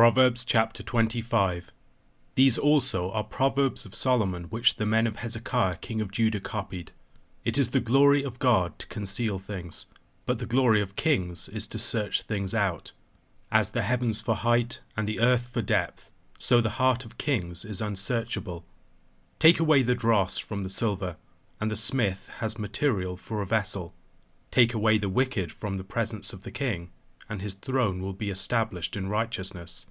Proverbs chapter 25. These also are proverbs of Solomon which the men of Hezekiah king of Judah copied. It is the glory of God to conceal things, but the glory of kings is to search things out. As the heavens for height and the earth for depth, so the heart of kings is unsearchable. Take away the dross from the silver, and the smith has material for a vessel. Take away the wicked from the presence of the king, and his throne will be established in righteousness.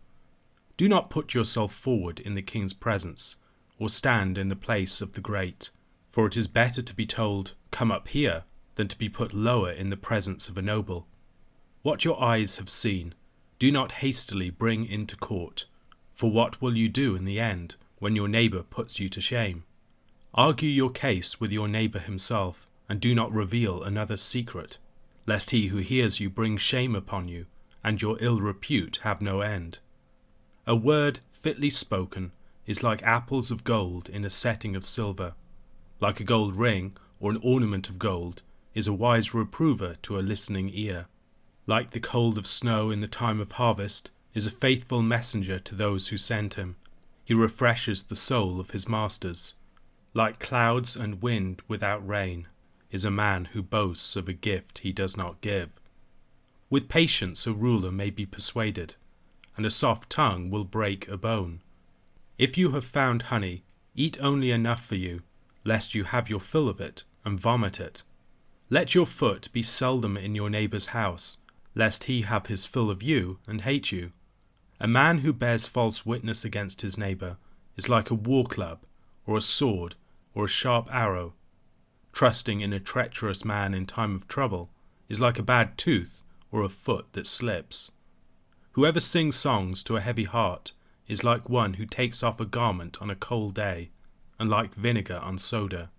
Do not put yourself forward in the king's presence, or stand in the place of the great, for it is better to be told, Come up here, than to be put lower in the presence of a noble. What your eyes have seen, do not hastily bring into court, for what will you do in the end when your neighbour puts you to shame? Argue your case with your neighbour himself, and do not reveal another's secret, lest he who hears you bring shame upon you, and your ill repute have no end. A word fitly spoken is like apples of gold in a setting of silver. Like a gold ring or an ornament of gold is a wise reprover to a listening ear. Like the cold of snow in the time of harvest is a faithful messenger to those who send him. He refreshes the soul of his masters. Like clouds and wind without rain is a man who boasts of a gift he does not give. With patience a ruler may be persuaded, and a soft tongue will break a bone. If you have found honey, eat only enough for you, lest you have your fill of it and vomit it. Let your foot be seldom in your neighbour's house, lest he have his fill of you and hate you. A man who bears false witness against his neighbour is like a war club, or a sword, or a sharp arrow. Trusting in a treacherous man in time of trouble is like a bad tooth or a foot that slips. Whoever sings songs to a heavy heart is like one who takes off a garment on a cold day, and like vinegar on soda.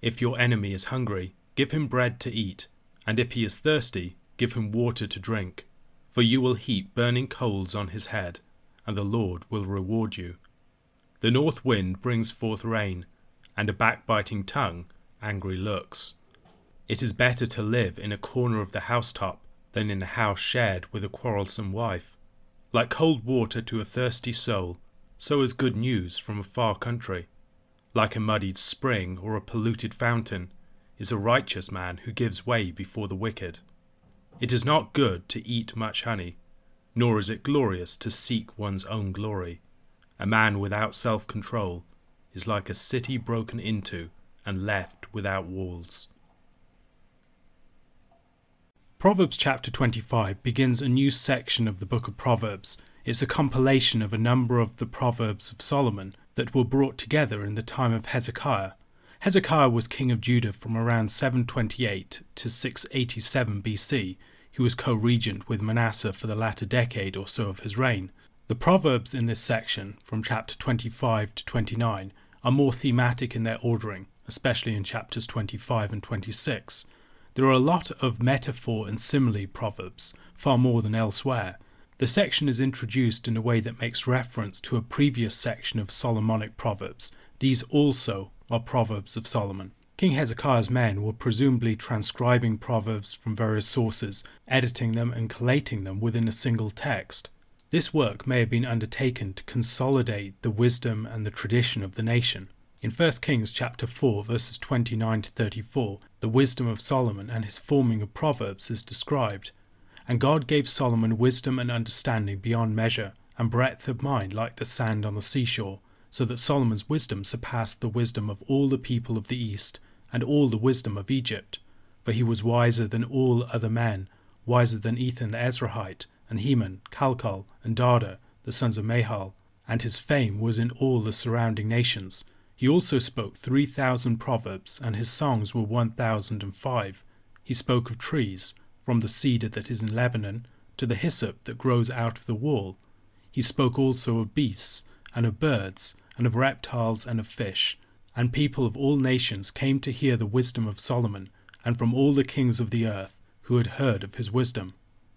If your enemy is hungry, give him bread to eat, and if he is thirsty, give him water to drink. For you will heap burning coals on his head, and the Lord will reward you. The north wind brings forth rain, and a backbiting tongue angry looks. It is better to live in a corner of the housetop than in a house shared with a quarrelsome wife. Like cold water to a thirsty soul, so is good news from a far country. Like a muddied spring or a polluted fountain, is a righteous man who gives way before the wicked. It is not good to eat much honey, nor is it glorious to seek one's own glory. A man without self control is like a city broken into and left without walls. Proverbs chapter 25 begins a new section of the book of Proverbs. It's a compilation of a number of the Proverbs of Solomon that were brought together in the time of Hezekiah. Hezekiah was king of Judah from around 728 to 687 BC. He was co regent with Manasseh for the latter decade or so of his reign. The Proverbs in this section, from chapter 25 to 29, are more thematic in their ordering, especially in chapters 25 and 26. There are a lot of metaphor and simile proverbs, far more than elsewhere. The section is introduced in a way that makes reference to a previous section of Solomonic proverbs. These also are proverbs of Solomon. King Hezekiah's men were presumably transcribing proverbs from various sources, editing them and collating them within a single text. This work may have been undertaken to consolidate the wisdom and the tradition of the nation. In 1 Kings chapter 4 verses 29 to 34, the wisdom of Solomon and his forming of proverbs is described. And God gave Solomon wisdom and understanding beyond measure, and breadth of mind like the sand on the seashore, so that Solomon's wisdom surpassed the wisdom of all the people of the east, and all the wisdom of Egypt. For he was wiser than all other men, wiser than Ethan the Ezrahite, and Heman, Calcol, and Darda, the sons of Mahol, and his fame was in all the surrounding nations. He also spoke 3,000 proverbs, and his songs were 1,005. He spoke of trees, from the cedar that is in Lebanon to the hyssop that grows out of the wall. He spoke also of beasts, and of birds, and of reptiles, and of fish. And people of all nations came to hear the wisdom of Solomon, and from all the kings of the earth, who had heard of his wisdom.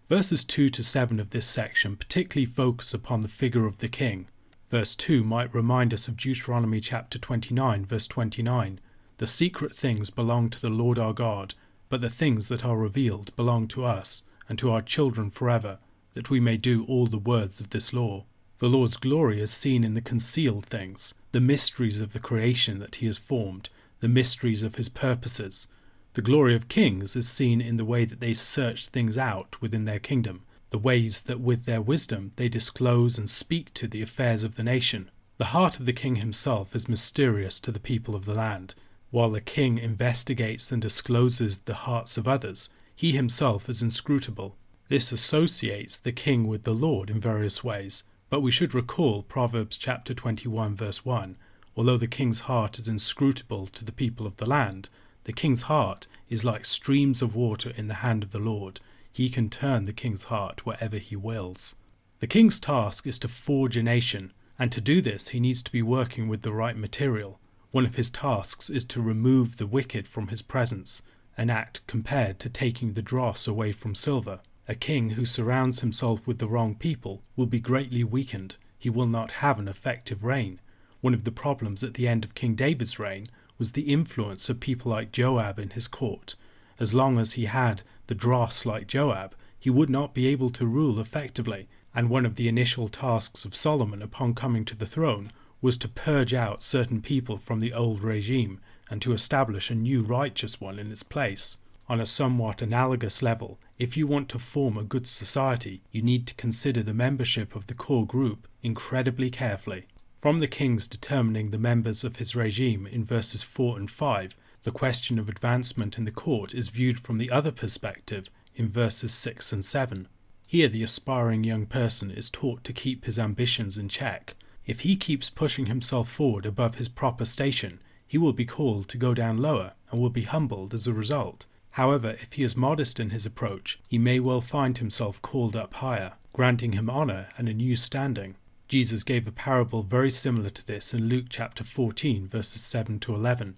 Verses 2 to 7 of this section particularly focus upon the figure of the king, Verse 2 might remind us of Deuteronomy chapter 29, verse 29. The secret things belong to the Lord our God, but the things that are revealed belong to us and to our children forever, that we may do all the words of this law. The Lord's glory is seen in the concealed things, the mysteries of the creation that he has formed, the mysteries of his purposes. The glory of kings is seen in the way that they search things out within their kingdom, the ways that with their wisdom they disclose and speak to the affairs of the nation. The heart of the king himself is mysterious to the people of the land. While the king investigates and discloses the hearts of others, he himself is inscrutable. This associates the king with the Lord in various ways, but we should recall Proverbs chapter 21 verse 1. Although the king's heart is inscrutable to the people of the land, the king's heart is like streams of water in the hand of the Lord. He can turn the king's heart wherever he wills. The king's task is to forge a nation, and to do this he needs to be working with the right material. One of his tasks is to remove the wicked from his presence, an act compared to taking the dross away from silver. A king who surrounds himself with the wrong people will be greatly weakened. He will not have an effective reign. One of the problems at the end of King David's reign was the influence of people like Joab in his court. As long as he had the dross like Joab, he would not be able to rule effectively, and one of the initial tasks of Solomon upon coming to the throne was to purge out certain people from the old regime and to establish a new righteous one in its place. On a somewhat analogous level, if you want to form a good society, you need to consider the membership of the core group incredibly carefully. From the king's determining the members of his regime in verses 4 and 5, the question of advancement in the court is viewed from the other perspective in verses 6 and 7. Here, the aspiring young person is taught to keep his ambitions in check. If he keeps pushing himself forward above his proper station, he will be called to go down lower and will be humbled as a result. However, if he is modest in his approach, he may well find himself called up higher, granting him honour and a new standing. Jesus gave a parable very similar to this in Luke chapter 14, verses 7 to 11.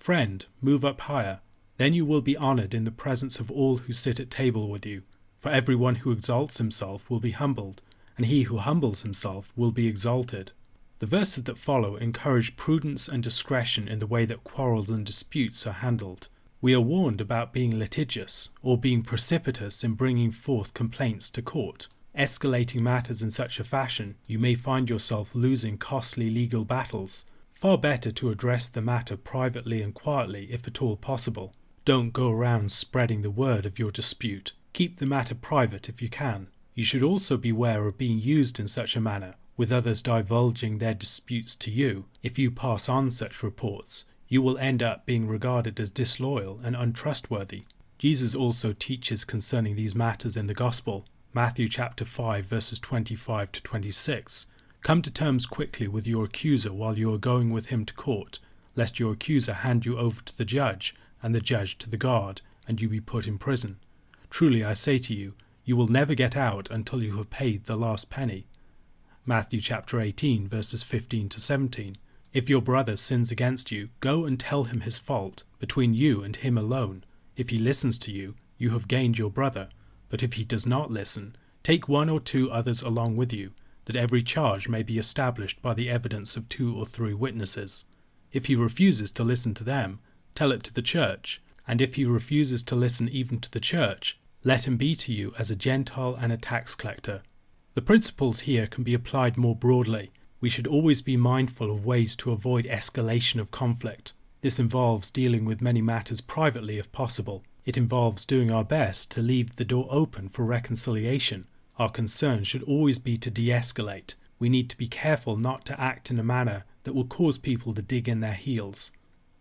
Friend, move up higher. Then you will be honoured in the presence of all who sit at table with you. For everyone who exalts himself will be humbled, and he who humbles himself will be exalted. The verses that follow encourage prudence and discretion in the way that quarrels and disputes are handled. We are warned about being litigious or being precipitous in bringing forth complaints to court. Escalating matters in such a fashion, you may find yourself losing costly legal battles. Far better to address the matter privately and quietly if at all possible. Don't go around spreading the word of your dispute. Keep the matter private if you can. You should also beware of being used in such a manner, with others divulging their disputes to you. If you pass on such reports, you will end up being regarded as disloyal and untrustworthy. Jesus also teaches concerning these matters in the Gospel. Matthew chapter 5 verses 25 to 26. Come to terms quickly with your accuser while you are going with him to court, lest your accuser hand you over to the judge, and the judge to the guard, and you be put in prison. Truly I say to you, you will never get out until you have paid the last penny. Matthew chapter 18 verses 15 to 17. If your brother sins against you, go and tell him his fault, between you and him alone. If he listens to you, you have gained your brother. But if he does not listen, take one or two others along with you, that every charge may be established by the evidence of two or three witnesses. If he refuses to listen to them, tell it to the church, and if he refuses to listen even to the church, let him be to you as a Gentile and a tax collector. The principles here can be applied more broadly we should always be mindful of ways to avoid escalation of conflict. This involves dealing with many matters privately if possible. It involves doing our best to leave the door open for reconciliation. Our concern should always be to de escalate. We need to be careful not to act in a manner that will cause people to dig in their heels.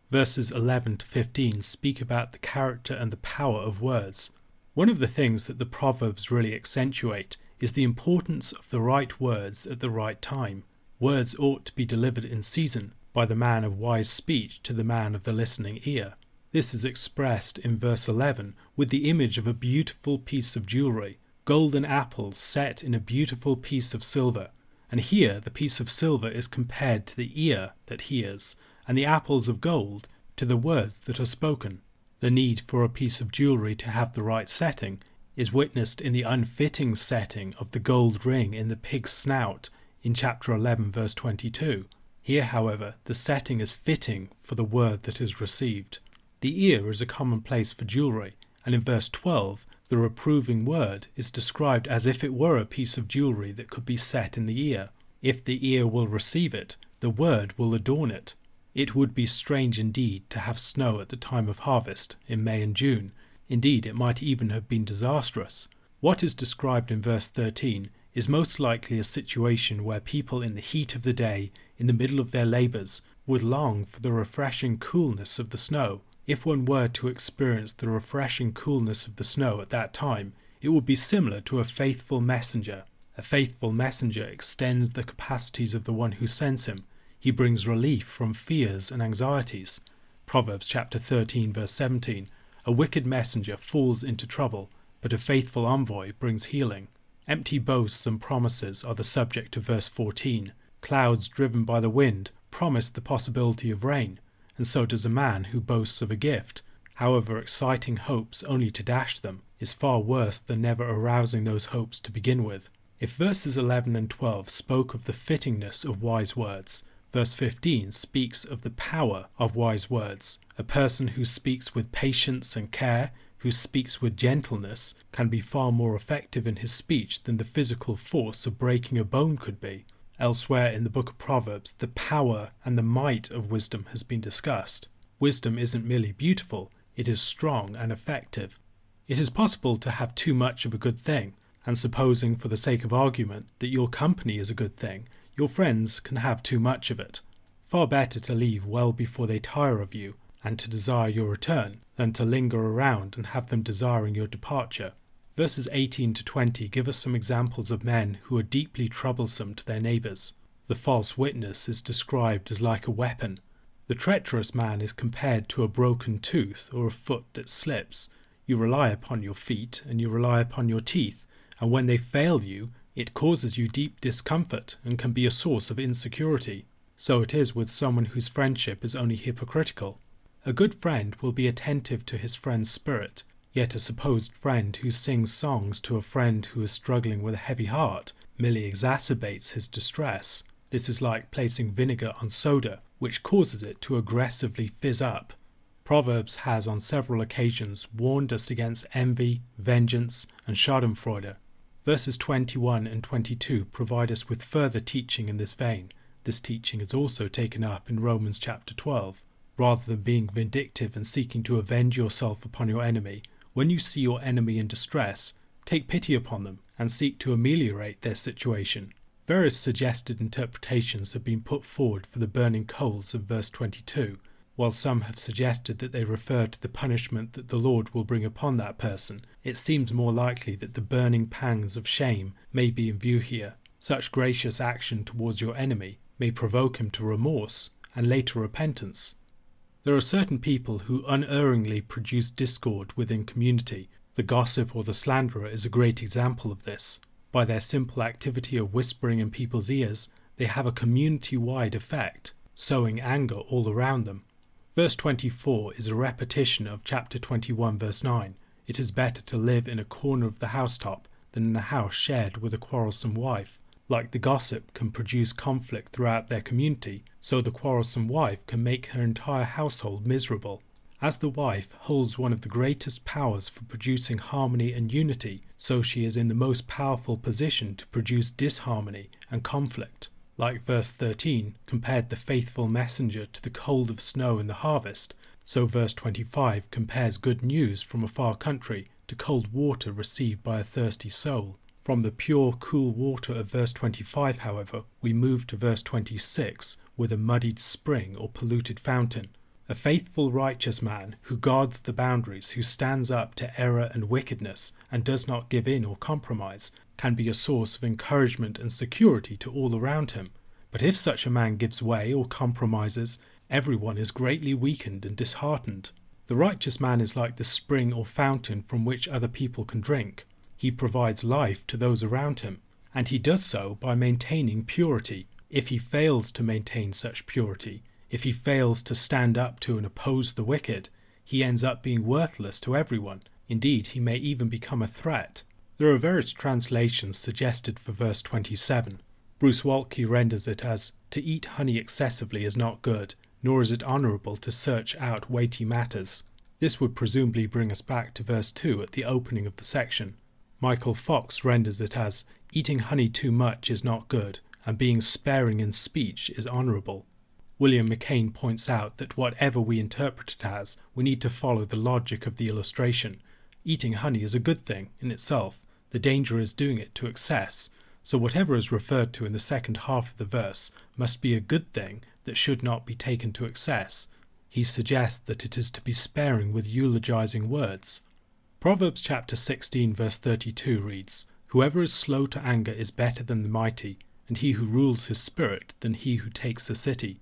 Verses 11 to 15 speak about the character and the power of words. One of the things that the Proverbs really accentuate is the importance of the right words at the right time. Words ought to be delivered in season by the man of wise speech to the man of the listening ear. This is expressed in verse 11 with the image of a beautiful piece of jewellery. Golden apples set in a beautiful piece of silver. And here the piece of silver is compared to the ear that hears, and the apples of gold to the words that are spoken. The need for a piece of jewellery to have the right setting is witnessed in the unfitting setting of the gold ring in the pig's snout in chapter 11, verse 22. Here, however, the setting is fitting for the word that is received. The ear is a common place for jewellery, and in verse 12, the reproving word is described as if it were a piece of jewellery that could be set in the ear. If the ear will receive it, the word will adorn it. It would be strange indeed to have snow at the time of harvest, in May and June. Indeed, it might even have been disastrous. What is described in verse 13 is most likely a situation where people in the heat of the day, in the middle of their labours, would long for the refreshing coolness of the snow. If one were to experience the refreshing coolness of the snow at that time, it would be similar to a faithful messenger. A faithful messenger extends the capacities of the one who sends him. He brings relief from fears and anxieties. Proverbs chapter 13 verse 17. A wicked messenger falls into trouble, but a faithful envoy brings healing. Empty boasts and promises are the subject of verse 14. Clouds driven by the wind promise the possibility of rain and so does a man who boasts of a gift. However, exciting hopes only to dash them is far worse than never arousing those hopes to begin with. If verses 11 and 12 spoke of the fittingness of wise words, verse 15 speaks of the power of wise words. A person who speaks with patience and care, who speaks with gentleness, can be far more effective in his speech than the physical force of breaking a bone could be. Elsewhere in the book of Proverbs, the power and the might of wisdom has been discussed. Wisdom isn't merely beautiful, it is strong and effective. It is possible to have too much of a good thing, and supposing, for the sake of argument, that your company is a good thing, your friends can have too much of it. Far better to leave well before they tire of you and to desire your return than to linger around and have them desiring your departure. Verses 18 to 20 give us some examples of men who are deeply troublesome to their neighbours. The false witness is described as like a weapon. The treacherous man is compared to a broken tooth or a foot that slips. You rely upon your feet and you rely upon your teeth, and when they fail you, it causes you deep discomfort and can be a source of insecurity. So it is with someone whose friendship is only hypocritical. A good friend will be attentive to his friend's spirit Yet a supposed friend who sings songs to a friend who is struggling with a heavy heart merely exacerbates his distress. This is like placing vinegar on soda, which causes it to aggressively fizz up. Proverbs has on several occasions warned us against envy, vengeance, and schadenfreude. Verses 21 and 22 provide us with further teaching in this vein. This teaching is also taken up in Romans chapter 12. Rather than being vindictive and seeking to avenge yourself upon your enemy, when you see your enemy in distress, take pity upon them and seek to ameliorate their situation. Various suggested interpretations have been put forward for the burning coals of verse 22, while some have suggested that they refer to the punishment that the Lord will bring upon that person. It seems more likely that the burning pangs of shame may be in view here. Such gracious action towards your enemy may provoke him to remorse and later repentance. There are certain people who unerringly produce discord within community. The gossip or the slanderer is a great example of this. By their simple activity of whispering in people's ears, they have a community wide effect, sowing anger all around them. Verse 24 is a repetition of chapter 21, verse 9. It is better to live in a corner of the housetop than in a house shared with a quarrelsome wife. Like the gossip can produce conflict throughout their community, so the quarrelsome wife can make her entire household miserable. As the wife holds one of the greatest powers for producing harmony and unity, so she is in the most powerful position to produce disharmony and conflict. Like verse 13 compared the faithful messenger to the cold of snow in the harvest, so verse 25 compares good news from a far country to cold water received by a thirsty soul. From the pure, cool water of verse 25, however, we move to verse 26 with a muddied spring or polluted fountain. A faithful, righteous man who guards the boundaries, who stands up to error and wickedness, and does not give in or compromise, can be a source of encouragement and security to all around him. But if such a man gives way or compromises, everyone is greatly weakened and disheartened. The righteous man is like the spring or fountain from which other people can drink. He provides life to those around him, and he does so by maintaining purity. If he fails to maintain such purity, if he fails to stand up to and oppose the wicked, he ends up being worthless to everyone. Indeed, he may even become a threat. There are various translations suggested for verse 27. Bruce Waltke renders it as To eat honey excessively is not good, nor is it honourable to search out weighty matters. This would presumably bring us back to verse 2 at the opening of the section. Michael Fox renders it as Eating honey too much is not good, and being sparing in speech is honourable. William McKane points out that whatever we interpret it as, we need to follow the logic of the illustration. Eating honey is a good thing in itself, the danger is doing it to excess, so whatever is referred to in the second half of the verse must be a good thing that should not be taken to excess. He suggests that it is to be sparing with eulogizing words. Proverbs chapter 16 verse 32 reads, Whoever is slow to anger is better than the mighty, and he who rules his spirit than he who takes a city.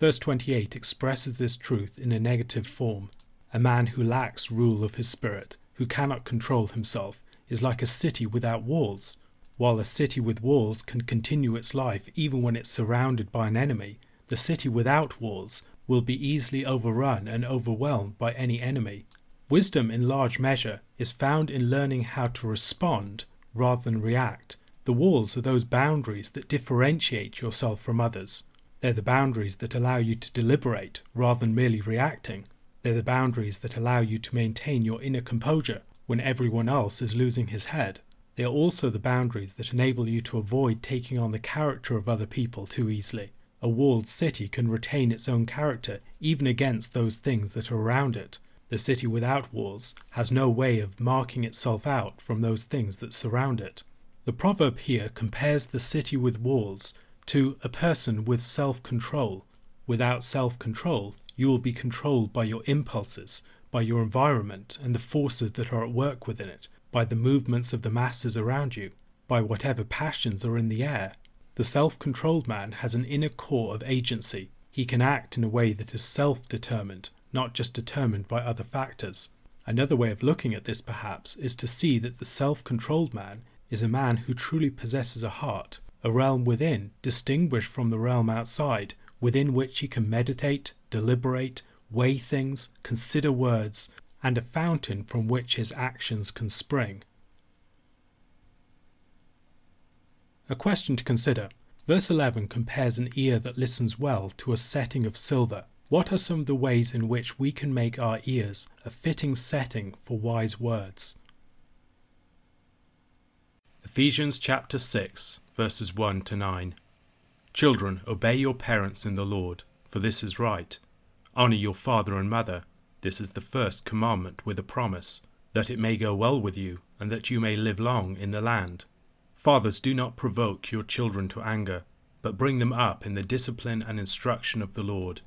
Verse 28 expresses this truth in a negative form. A man who lacks rule of his spirit, who cannot control himself, is like a city without walls. While a city with walls can continue its life even when it's surrounded by an enemy, the city without walls will be easily overrun and overwhelmed by any enemy. Wisdom, in large measure, is found in learning how to respond rather than react. The walls are those boundaries that differentiate yourself from others. They're the boundaries that allow you to deliberate rather than merely reacting. They're the boundaries that allow you to maintain your inner composure when everyone else is losing his head. They are also the boundaries that enable you to avoid taking on the character of other people too easily. A walled city can retain its own character even against those things that are around it. The city without walls has no way of marking itself out from those things that surround it. The proverb here compares the city with walls to a person with self control. Without self control, you will be controlled by your impulses, by your environment and the forces that are at work within it, by the movements of the masses around you, by whatever passions are in the air. The self controlled man has an inner core of agency. He can act in a way that is self determined, not just determined by other factors. Another way of looking at this, perhaps, is to see that the self controlled man is a man who truly possesses a heart, a realm within, distinguished from the realm outside, within which he can meditate, deliberate, weigh things, consider words, and a fountain from which his actions can spring. A question to consider. Verse 11 compares an ear that listens well to a setting of silver. What are some of the ways in which we can make our ears a fitting setting for wise words? Ephesians chapter 6, verses 1 to 9. Children, obey your parents in the Lord, for this is right. Honor your father and mother. This is the first commandment with a promise, that it may go well with you, and that you may live long in the land. Fathers, do not provoke your children to anger, but bring them up in the discipline and instruction of the Lord.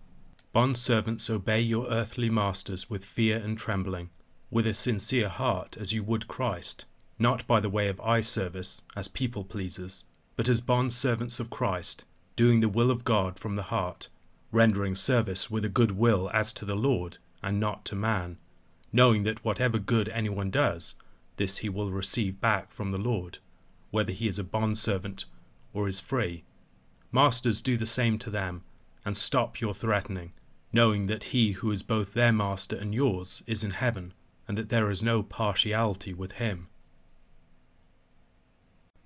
Bondservants, obey your earthly masters with fear and trembling, with a sincere heart as you would Christ, not by the way of eye service, as people pleasers, but as bondservants of Christ, doing the will of God from the heart, rendering service with a good will as to the Lord, and not to man, knowing that whatever good anyone does, this he will receive back from the Lord, whether he is a bondservant or is free. Masters, do the same to them, and stop your threatening knowing that he who is both their master and yours is in heaven, and that there is no partiality with him.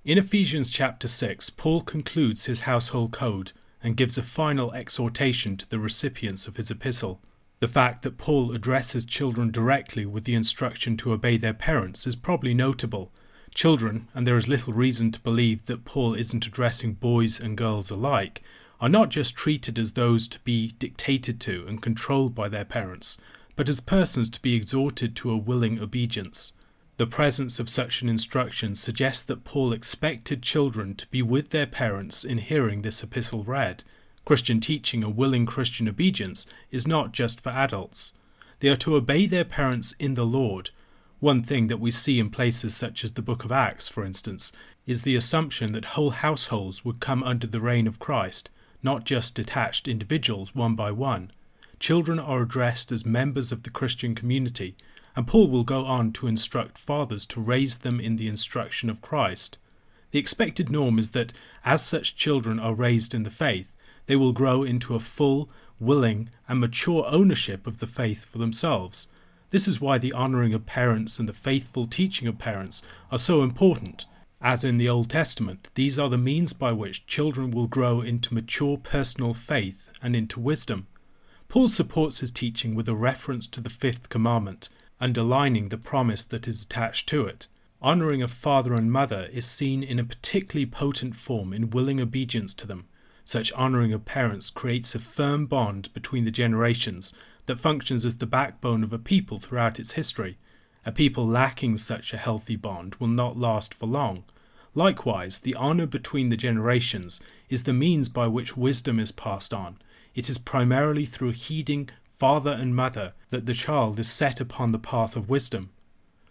In Ephesians chapter 6, Paul concludes his household code and gives a final exhortation to the recipients of his epistle. The fact that Paul addresses children directly with the instruction to obey their parents is probably notable. Children, and there is little reason to believe that Paul isn't addressing boys and girls alike, are not just treated as those to be dictated to and controlled by their parents, but as persons to be exhorted to a willing obedience. The presence of such an instruction suggests that Paul expected children to be with their parents in hearing this epistle read. Christian teaching and willing Christian obedience is not just for adults. They are to obey their parents in the Lord. One thing that we see in places such as the book of Acts, for instance, is the assumption that whole households would come under the reign of Christ not just detached individuals one by one. children are addressed as members of the Christian community, and Paul will go on to instruct fathers to raise them in the instruction of Christ. The expected norm is that as such children are raised in the faith, they will grow into a full, willing, and mature ownership of the faith for themselves. This is why the honouring of parents and the faithful teaching of parents are so important. As in the Old Testament, these are the means by which children will grow into mature personal faith and into wisdom. Paul supports his teaching with a reference to the fifth commandment, underlining the promise that is attached to it. Honouring of father and mother is seen in a particularly potent form in willing obedience to them. Such honouring of parents creates a firm bond between the generations that functions as the backbone of a people throughout its history. A people lacking such a healthy bond will not last for long. Likewise, the honour between the generations is the means by which wisdom is passed on. It is primarily through heeding father and mother that the child is set upon the path of wisdom.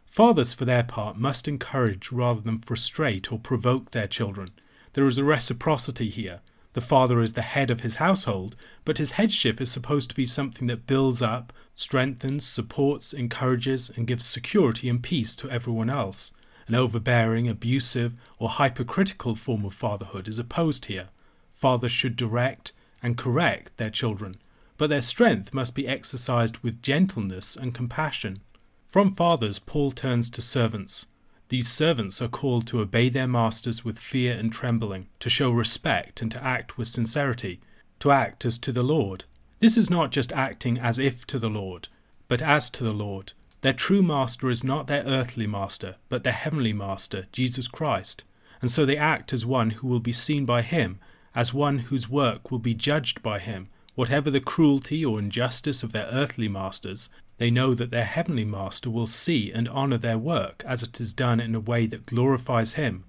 Fathers, for their part, must encourage rather than frustrate or provoke their children. There is a reciprocity here. The father is the head of his household, but his headship is supposed to be something that builds up, strengthens, supports, encourages, and gives security and peace to everyone else. An overbearing, abusive, or hypercritical form of fatherhood is opposed here. Fathers should direct and correct their children, but their strength must be exercised with gentleness and compassion. From fathers, Paul turns to servants. These servants are called to obey their masters with fear and trembling, to show respect and to act with sincerity, to act as to the Lord. This is not just acting as if to the Lord, but as to the Lord. Their true master is not their earthly master, but their heavenly master, Jesus Christ. And so they act as one who will be seen by him, as one whose work will be judged by him. Whatever the cruelty or injustice of their earthly masters, they know that their heavenly Master will see and honour their work as it is done in a way that glorifies Him.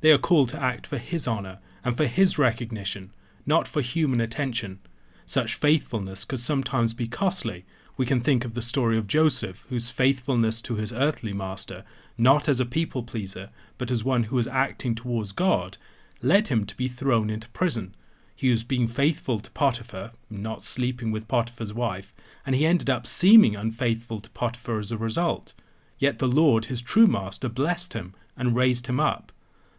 They are called to act for His honour and for His recognition, not for human attention. Such faithfulness could sometimes be costly. We can think of the story of Joseph, whose faithfulness to his earthly master, not as a people pleaser, but as one who was acting towards God, led him to be thrown into prison. He was being faithful to Potiphar, not sleeping with Potiphar's wife, and he ended up seeming unfaithful to Potiphar as a result. Yet the Lord, his true master, blessed him and raised him up.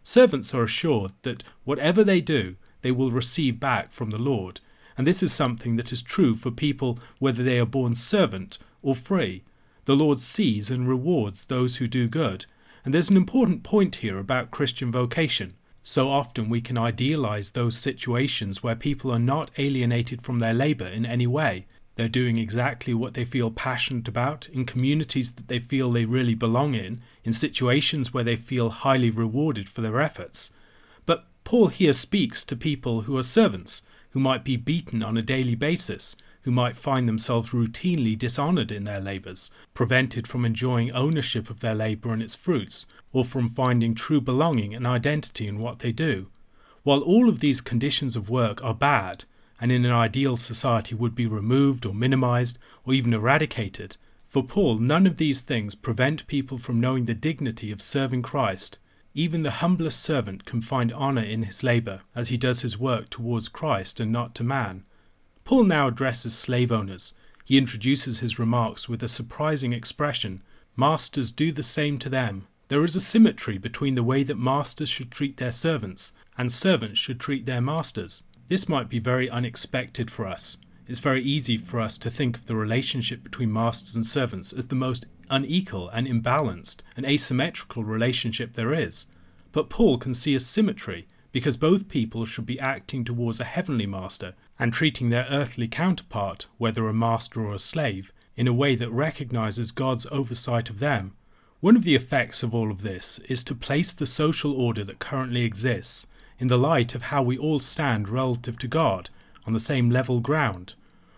Servants are assured that whatever they do, they will receive back from the Lord, and this is something that is true for people whether they are bondservant or free. The Lord sees and rewards those who do good, and there's an important point here about Christian vocation. So often we can idealize those situations where people are not alienated from their labor in any way. They're doing exactly what they feel passionate about in communities that they feel they really belong in, in situations where they feel highly rewarded for their efforts. But Paul here speaks to people who are servants, who might be beaten on a daily basis, who might find themselves routinely dishonored in their labors, prevented from enjoying ownership of their labor and its fruits, or from finding true belonging and identity in what they do. While all of these conditions of work are bad, and in an ideal society would be removed or minimized or even eradicated, for Paul, none of these things prevent people from knowing the dignity of serving Christ. Even the humblest servant can find honor in his labor as he does his work towards Christ and not to man. Paul now addresses slave owners. He introduces his remarks with a surprising expression Masters do the same to them. There is a symmetry between the way that masters should treat their servants and servants should treat their masters. This might be very unexpected for us. It's very easy for us to think of the relationship between masters and servants as the most unequal and imbalanced and asymmetrical relationship there is. But Paul can see a symmetry because both people should be acting towards a heavenly master and treating their earthly counterpart, whether a master or a slave, in a way that recognizes God's oversight of them. One of the effects of all of this is to place the social order that currently exists in the light of how we all stand relative to God on the same level ground.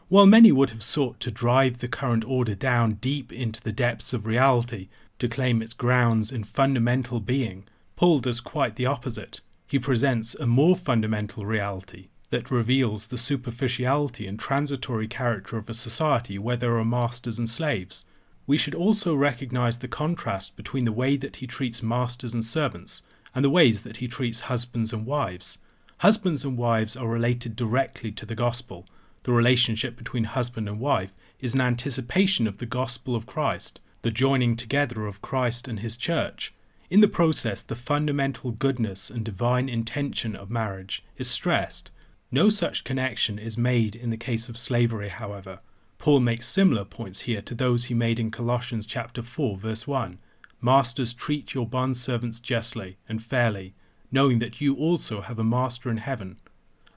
While many would have sought to drive the current order down deep into the depths of reality to claim its grounds in fundamental being, Paul does quite the opposite. He presents a more fundamental reality that reveals the superficiality and transitory character of a society where there are masters and slaves. We should also recognize the contrast between the way that he treats masters and servants and the ways that he treats husbands and wives. Husbands and wives are related directly to the gospel. The relationship between husband and wife, is an anticipation of the gospel of Christ, the joining together of Christ and his church. In the process, the fundamental goodness and divine intention of marriage is stressed. No such connection is made in the case of slavery, however. Paul makes similar points here to those he made in Colossians chapter 4 verse 1. Masters treat your bondservants justly and fairly, knowing that you also have a master in heaven.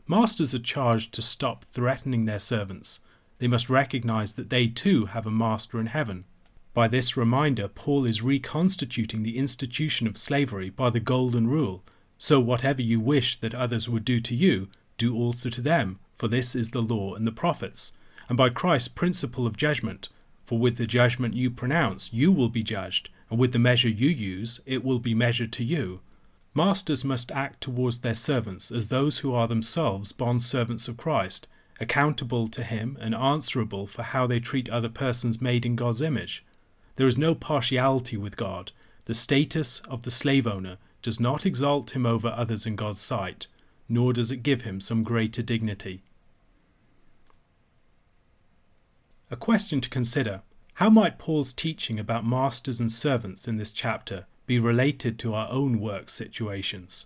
Masters are charged to stop threatening their servants. They must recognize that they too have a master in heaven. By this reminder, Paul is reconstituting the institution of slavery by the Golden Rule. So, whatever you wish that others would do to you, do also to them, for this is the law and the prophets and by Christ's principle of judgment. For with the judgment you pronounce, you will be judged, and with the measure you use, it will be measured to you. Masters must act towards their servants as those who are themselves bond servants of Christ, accountable to Him and answerable for how they treat other persons made in God's image. There is no partiality with God. The status of the slave owner does not exalt him over others in God's sight, nor does it give him some greater dignity. A question to consider How might Paul's teaching about masters and servants in this chapter be related to our own work situations?